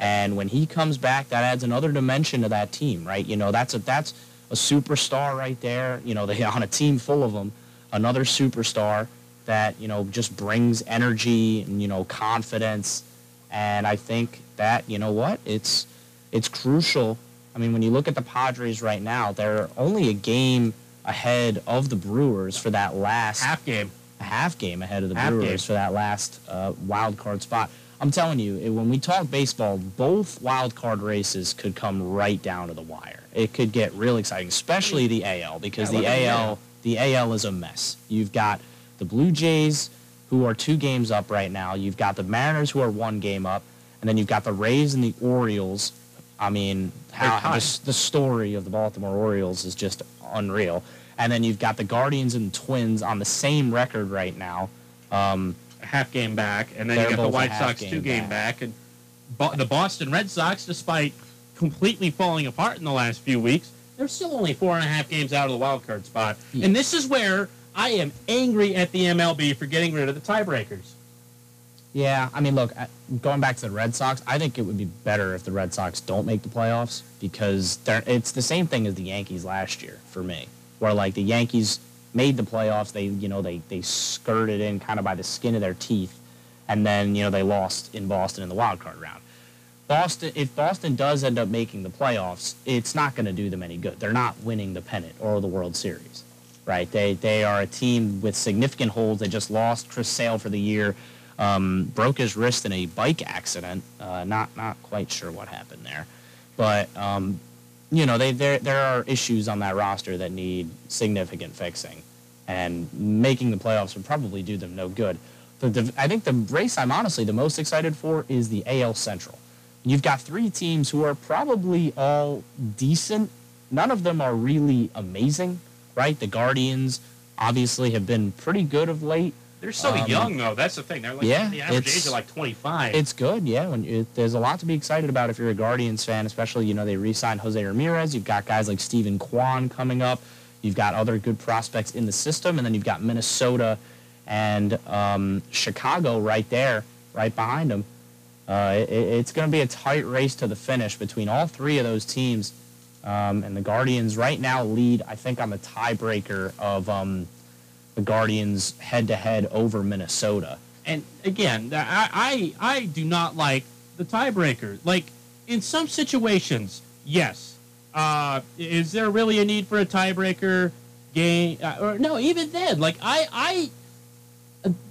And when he comes back, that adds another dimension to that team, right? You know, that's a that's a superstar right there. You know, they on a team full of them, another superstar that you know just brings energy and you know confidence. And I think that you know what it's it's crucial. I mean, when you look at the Padres right now, they're only a game ahead of the Brewers for that last half game a half game ahead of the half Brewers game. for that last uh, wild card spot. I'm telling you, when we talk baseball, both wild card races could come right down to the wire. It could get real exciting, especially the AL, because yeah, the AL the AL is a mess. You've got the Blue Jays, who are two games up right now. You've got the Mariners, who are one game up, and then you've got the Rays and the Orioles. I mean, how the, the story of the Baltimore Orioles is just unreal. And then you've got the Guardians and Twins on the same record right now. Um, half game back, and then you got the White Sox two game back. back, and Bo- the Boston Red Sox, despite completely falling apart in the last few weeks, they're still only four and a half games out of the wild card spot. Yeah. And this is where I am angry at the MLB for getting rid of the tiebreakers. Yeah, I mean, look, going back to the Red Sox, I think it would be better if the Red Sox don't make the playoffs because it's the same thing as the Yankees last year for me where like the Yankees made the playoffs. They, you know, they, they skirted in kind of by the skin of their teeth. And then, you know, they lost in Boston in the wild card round. Boston, if Boston does end up making the playoffs, it's not going to do them any good. They're not winning the pennant or the World Series, right? They they are a team with significant holes. They just lost Chris Sale for the year, um, broke his wrist in a bike accident. Uh, not not quite sure what happened there, but um, you know they there there are issues on that roster that need significant fixing, and making the playoffs would probably do them no good. The, the, I think the race I'm honestly the most excited for is the AL Central You've got three teams who are probably all decent. None of them are really amazing, right? The Guardians obviously have been pretty good of late. They're so um, young, though. That's the thing. They're like yeah, the average age of like 25. It's good, yeah. When it, there's a lot to be excited about if you're a Guardians fan, especially you know they re-signed Jose Ramirez. You've got guys like Steven Kwan coming up. You've got other good prospects in the system, and then you've got Minnesota and um, Chicago right there, right behind them. Uh, it, it's going to be a tight race to the finish between all three of those teams. Um, and the Guardians right now lead, I think, on the tiebreaker of um, the Guardians head to head over Minnesota. And again, I, I, I do not like the tiebreaker. Like, in some situations, yes. Uh, is there really a need for a tiebreaker game? Uh, or no, even then, like I, I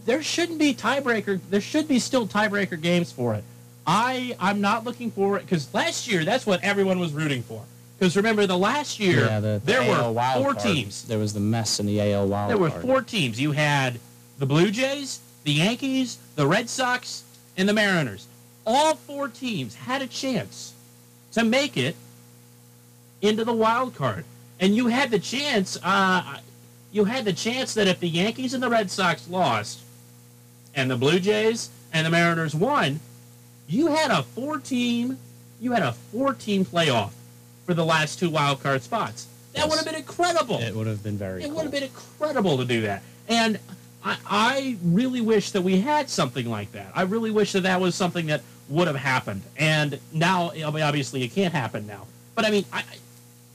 there shouldn't be tiebreaker. There should be still tiebreaker games for it. I I'm not looking forward because last year that's what everyone was rooting for. Because remember the last year yeah, the, the there AL were four card. teams. There was the mess in the AL wild. There were card. four teams. You had the Blue Jays, the Yankees, the Red Sox, and the Mariners. All four teams had a chance to make it into the wild card, and you had the chance. Uh, you had the chance that if the Yankees and the Red Sox lost, and the Blue Jays and the Mariners won, you had a four team, you had a four team playoff for the last two wild card spots. That yes. would have been incredible. It would have been very. It cool. would have been incredible to do that, and I, I really wish that we had something like that. I really wish that that was something that would have happened. And now, obviously, it can't happen now. But I mean, I,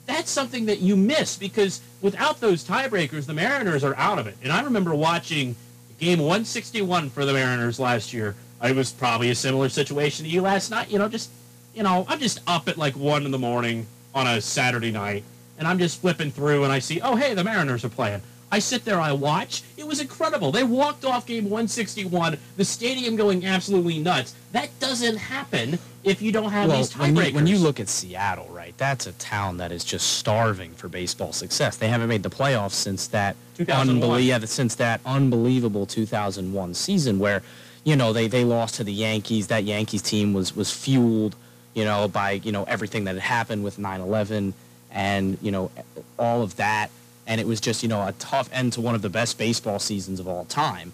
that's something that you miss because without those tiebreakers, the Mariners are out of it. And I remember watching game 161 for the Mariners last year. It was probably a similar situation to you last night. You know, just you know, I'm just up at like one in the morning on a Saturday night, and I'm just flipping through, and I see, oh hey, the Mariners are playing. I sit there, I watch. It was incredible. They walked off game 161, the stadium going absolutely nuts. That doesn't happen if you don't have well, these tiebreakers. When you, when you look at Seattle, right, that's a town that is just starving for baseball success. They haven't made the playoffs since that unbelievable, yeah, since that unbelievable 2001 season where, you know, they, they lost to the Yankees. That Yankees team was was fueled, you know, by you know everything that had happened with 9/11 and you know all of that, and it was just you know a tough end to one of the best baseball seasons of all time.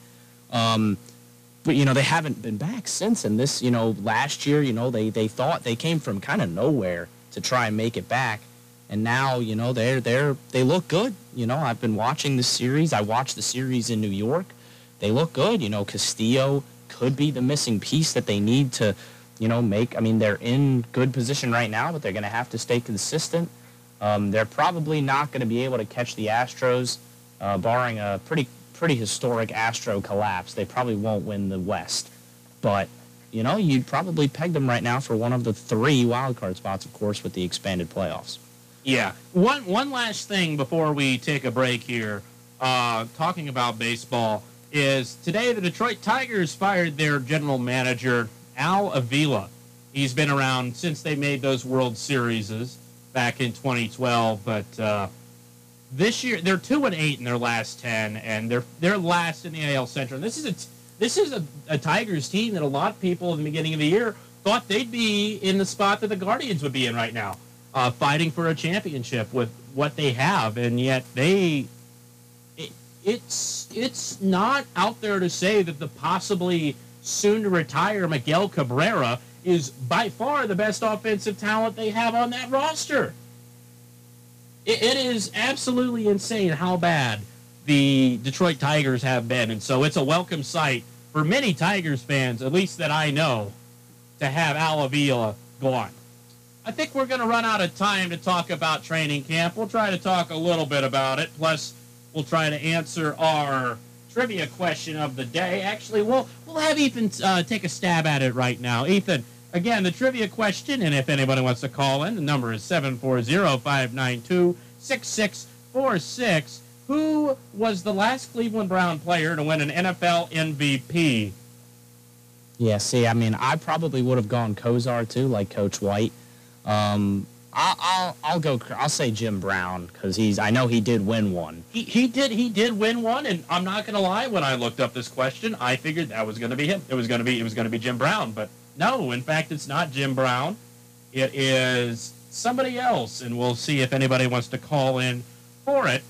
Um, but you know they haven't been back since. And this, you know, last year, you know, they they thought they came from kind of nowhere to try and make it back, and now you know they're they're they look good. You know, I've been watching the series. I watched the series in New York. They look good. You know, Castillo could be the missing piece that they need to, you know, make. I mean, they're in good position right now, but they're going to have to stay consistent. Um, they're probably not going to be able to catch the Astros, uh, barring a pretty pretty historic Astro collapse. They probably won't win the West, but you know you'd probably peg them right now for one of the three wildcard spots, of course, with the expanded playoffs. Yeah. One one last thing before we take a break here, uh, talking about baseball is today the Detroit Tigers fired their general manager Al Avila. He's been around since they made those World Series back in 2012, but. Uh, this year they're two and eight in their last ten, and they're they're last in the AL Central. And this is a this is a, a Tigers team that a lot of people in the beginning of the year thought they'd be in the spot that the Guardians would be in right now, uh, fighting for a championship with what they have, and yet they. It, it's it's not out there to say that the possibly soon to retire Miguel Cabrera is by far the best offensive talent they have on that roster it, it is absolutely insane how bad the Detroit Tigers have been. And so it's a welcome sight for many Tigers fans, at least that I know, to have Al Avila gone. I think we're going to run out of time to talk about training camp. We'll try to talk a little bit about it. Plus, we'll try to answer our trivia question of the day. Actually, we'll we'll have Ethan uh, take a stab at it right now. Ethan, Again, the trivia question, and if anybody wants to call in, the number is 740-592-6646. Who was the last Cleveland Brown player to win an NFL MVP? Yeah, see, I mean, I probably would have gone Kosar too, like Coach White. Um, I'll, I'll, I'll go. I'll say Jim Brown because he's. I know he did win one. He, he did he did win one, and I'm not gonna lie. When I looked up this question, I figured that was gonna be him. It was gonna be it was gonna be Jim Brown, but no. In fact, it's not Jim Brown. It is somebody else, and we'll see if anybody wants to call in for it.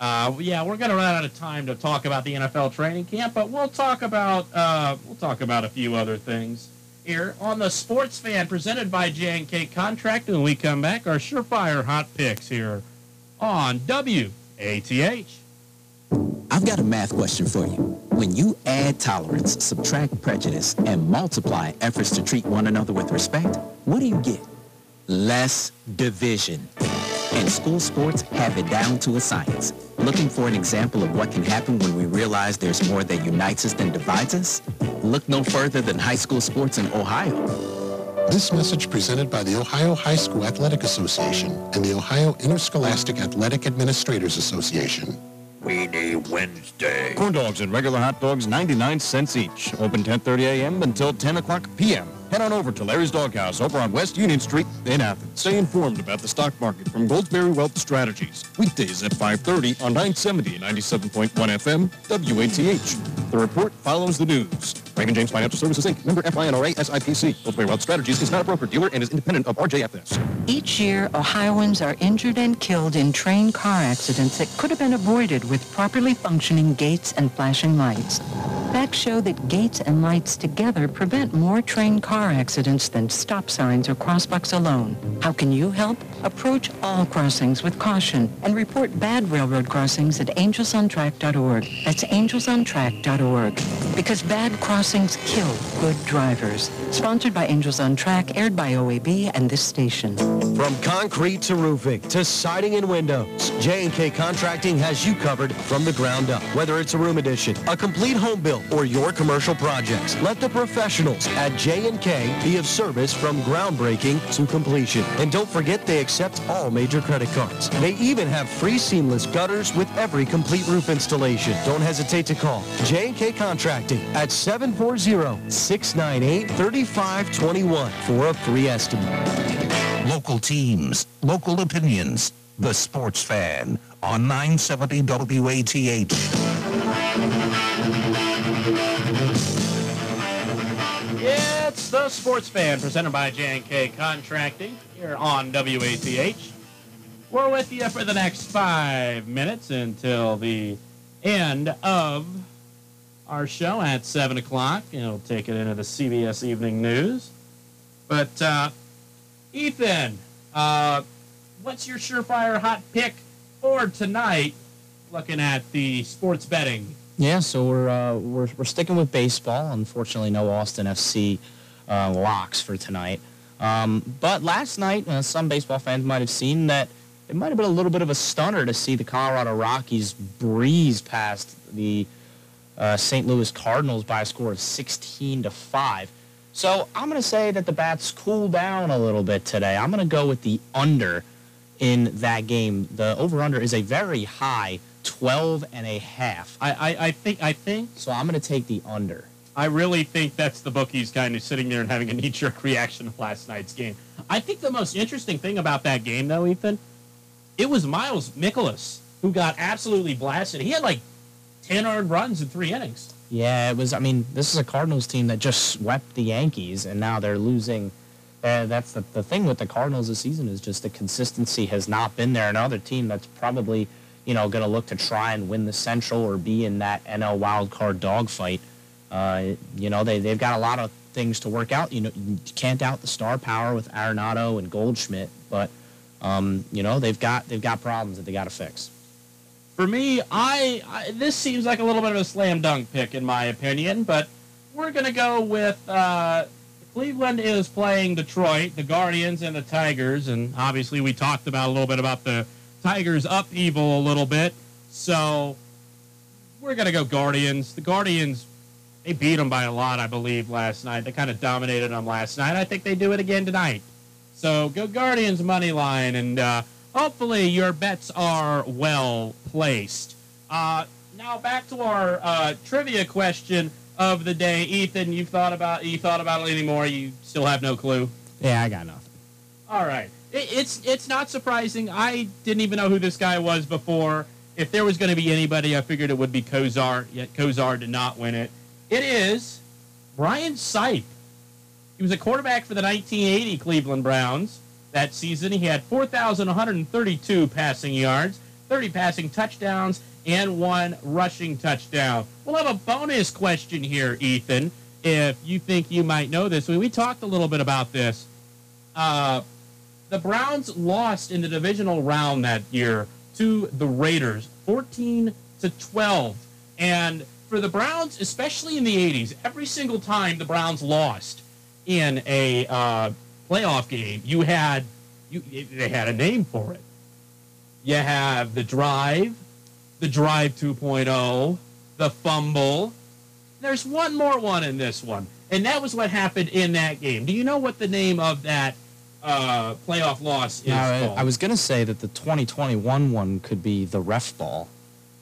Uh, yeah, we're gonna run out of time to talk about the NFL training camp, but we'll talk about uh, we'll talk about a few other things here on the Sports Fan presented by J&K Contract. When we come back, our surefire hot picks here on WATH. I've got a math question for you. When you add tolerance, subtract prejudice, and multiply efforts to treat one another with respect, what do you get? Less division. And school sports have it down to a science. Looking for an example of what can happen when we realize there's more that unites us than divides us? Look no further than high school sports in Ohio. This message presented by the Ohio High School Athletic Association and the Ohio Interscholastic Athletic Administrators Association. Weenie Wednesday. Corn dogs and regular hot dogs, 99 cents each. Open 10.30 a.m. until 10 o'clock p.m. Head on over to Larry's Doghouse over on West Union Street in Athens. Stay informed about the stock market from Goldsberry Wealth Strategies. Weekdays at 5.30 on 970 and 97.1 FM, WATH. The report follows the news. Raymond James Financial Services, Inc., member FINRA SIPC. Goldsberry Wealth Strategies is not a broker-dealer and is independent of RJFS. Each year, Ohioans are injured and killed in train car accidents that could have been avoided with properly functioning gates and flashing lights. Facts show that gates and lights together prevent more train car accidents than stop signs or crosswalks alone. How can you help? Approach all crossings with caution and report bad railroad crossings at angelsontrack.org. That's angelsontrack.org. Because bad crossings kill good drivers. Sponsored by Angels on Track, aired by OAB and this station. From concrete to roofing to siding and windows, J&K Contracting has you covered from the ground up. Whether it's a room addition, a complete home build, or your commercial projects, let the professionals at J&K be of service from groundbreaking to completion. And don't forget they accept all major credit cards. They even have free seamless gutters with every complete roof installation. Don't hesitate to call J&K Contracting at 740-698-3521 for a free estimate. Local teams, local opinions. The Sports Fan on 970 WATH. Sports Fan presented by J&K Contracting here on WATH. We're with you for the next five minutes until the end of our show at 7 o'clock. We'll take it into the CBS Evening News. But, uh, Ethan, uh, what's your surefire hot pick for tonight looking at the sports betting? Yeah, so we're uh, we're we're sticking with baseball. Unfortunately, no Austin FC uh, locks for tonight. Um, but last night, uh, some baseball fans might have seen that it might have been a little bit of a stunner to see the Colorado Rockies breeze past the uh, St. Louis Cardinals by a score of 16 to five. So I'm going to say that the bats cool down a little bit today. I'm going to go with the under in that game. The over/under is a very high 12 and a half. I, I, I think I think So I'm going to take the under. I really think that's the bookies kind of sitting there and having a knee-jerk reaction to last night's game. I think the most interesting thing about that game, though, Ethan, it was Miles Mikolas who got absolutely blasted. He had like 10 earned runs in three innings. Yeah, it was. I mean, this is a Cardinals team that just swept the Yankees, and now they're losing. Uh, that's the, the thing with the Cardinals this season is just the consistency has not been there. Another team that's probably, you know, going to look to try and win the Central or be in that NL wild card dogfight. Uh, you know, they, they've got a lot of things to work out. You know, you can't doubt the star power with Arenado and Goldschmidt, but, um, you know, they've got, they've got problems that they got to fix. For me, I, I this seems like a little bit of a slam dunk pick in my opinion, but we're going to go with uh, Cleveland is playing Detroit, the Guardians and the Tigers, and obviously we talked about a little bit about the Tigers upheaval a little bit. So we're going to go Guardians. The Guardians they beat them by a lot, I believe, last night. They kind of dominated them last night. I think they do it again tonight. So go Guardians money line, and uh, hopefully your bets are well placed. Uh, now back to our uh, trivia question of the day, Ethan. You've thought about you thought about it anymore? You still have no clue. Yeah, I got nothing. All right, it, it's it's not surprising. I didn't even know who this guy was before. If there was going to be anybody, I figured it would be Kosar. Yet Kosar did not win it. It is Brian Sipe. He was a quarterback for the 1980 Cleveland Browns. That season, he had 4,132 passing yards, 30 passing touchdowns, and one rushing touchdown. We'll have a bonus question here, Ethan, if you think you might know this. We, we talked a little bit about this. Uh, the Browns lost in the divisional round that year to the Raiders, 14 to 12. And for the Browns, especially in the 80s, every single time the Browns lost in a uh, playoff game, you had you they had a name for it. You have the drive, the drive 2.0, the fumble. There's one more one in this one, and that was what happened in that game. Do you know what the name of that uh, playoff loss is Now? I, I was gonna say that the 2021 one could be the ref ball,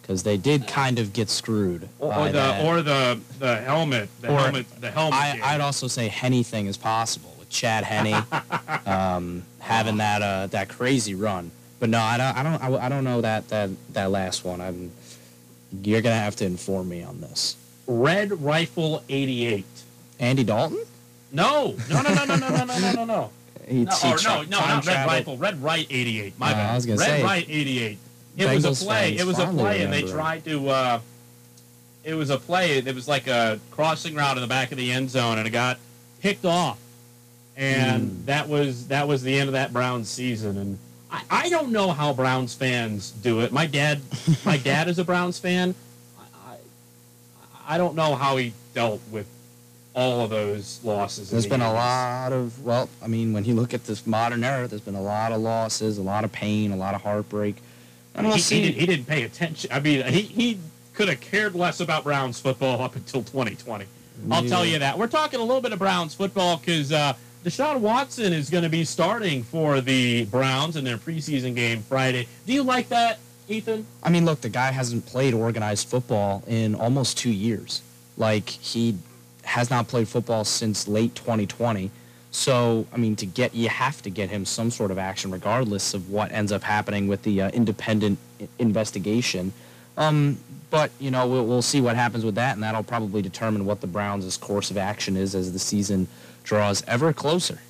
because they did kind of get screwed. or, or the that. or the the helmet, the Or- helmet, the helmet. I. I'd also say anything is possible with Chad Henne um, having that uh, that crazy run. But no, I don't. I don't. I, I don't know that that that last one. I'm. You're gonna have to inform me on this. Red Rifle 88. Andy Dalton? No, no, no, no, no, no, no, no, no, no, no. He, No, he or no, no, not Red Rifle. Red Right 88. My Uh, bad. I was gonna Red say, Right 88. It was a play. It was a play, and they tried to. Uh, it was a play. It was like a crossing route in the back of the end zone, and it got picked off, and Hmm. that was that was the end of that Browns season. And I, I don't know how Browns fans do it. My dad, my dad is a Browns fan. I, I, I don't know how he dealt with all of those losses. There's the been a lot of well, I mean, when you look at this modern era, there's been a lot of losses, a lot of pain, a lot of heartbreak. And we'll he, he, did, he didn't pay attention. I mean, he, he could have cared less about Browns football up until 2020. I'll tell you that. We're talking a little bit of Browns football because uh, Deshaun Watson is going to be starting for the Browns in their preseason game Friday. Do you like that, Ethan? I mean, look, the guy hasn't played organized football in almost two years. Like he has not played football since late 2020. So, I mean, to get you have to get him some sort of action, regardless of what ends up happening with the uh, independent investigation. Um, but you know, we'll, we'll see what happens with that, and that'll probably determine what the Browns' course of action is as the season draws ever closer.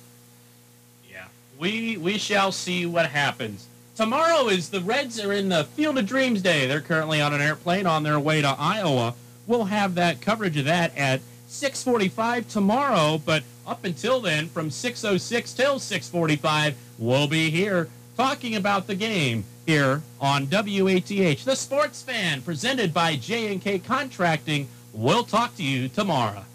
Yeah. We we shall see what happens. Tomorrow is the Reds are in the Field of Dreams Day. They're currently on an airplane on their way to Iowa. We'll have that coverage of that at 6:45 tomorrow, but up until then from 6:06 till 6:45, we'll be here talking about the game here on WATH, the Sports Fan, presented by J&K Contracting. We'll talk to you tomorrow.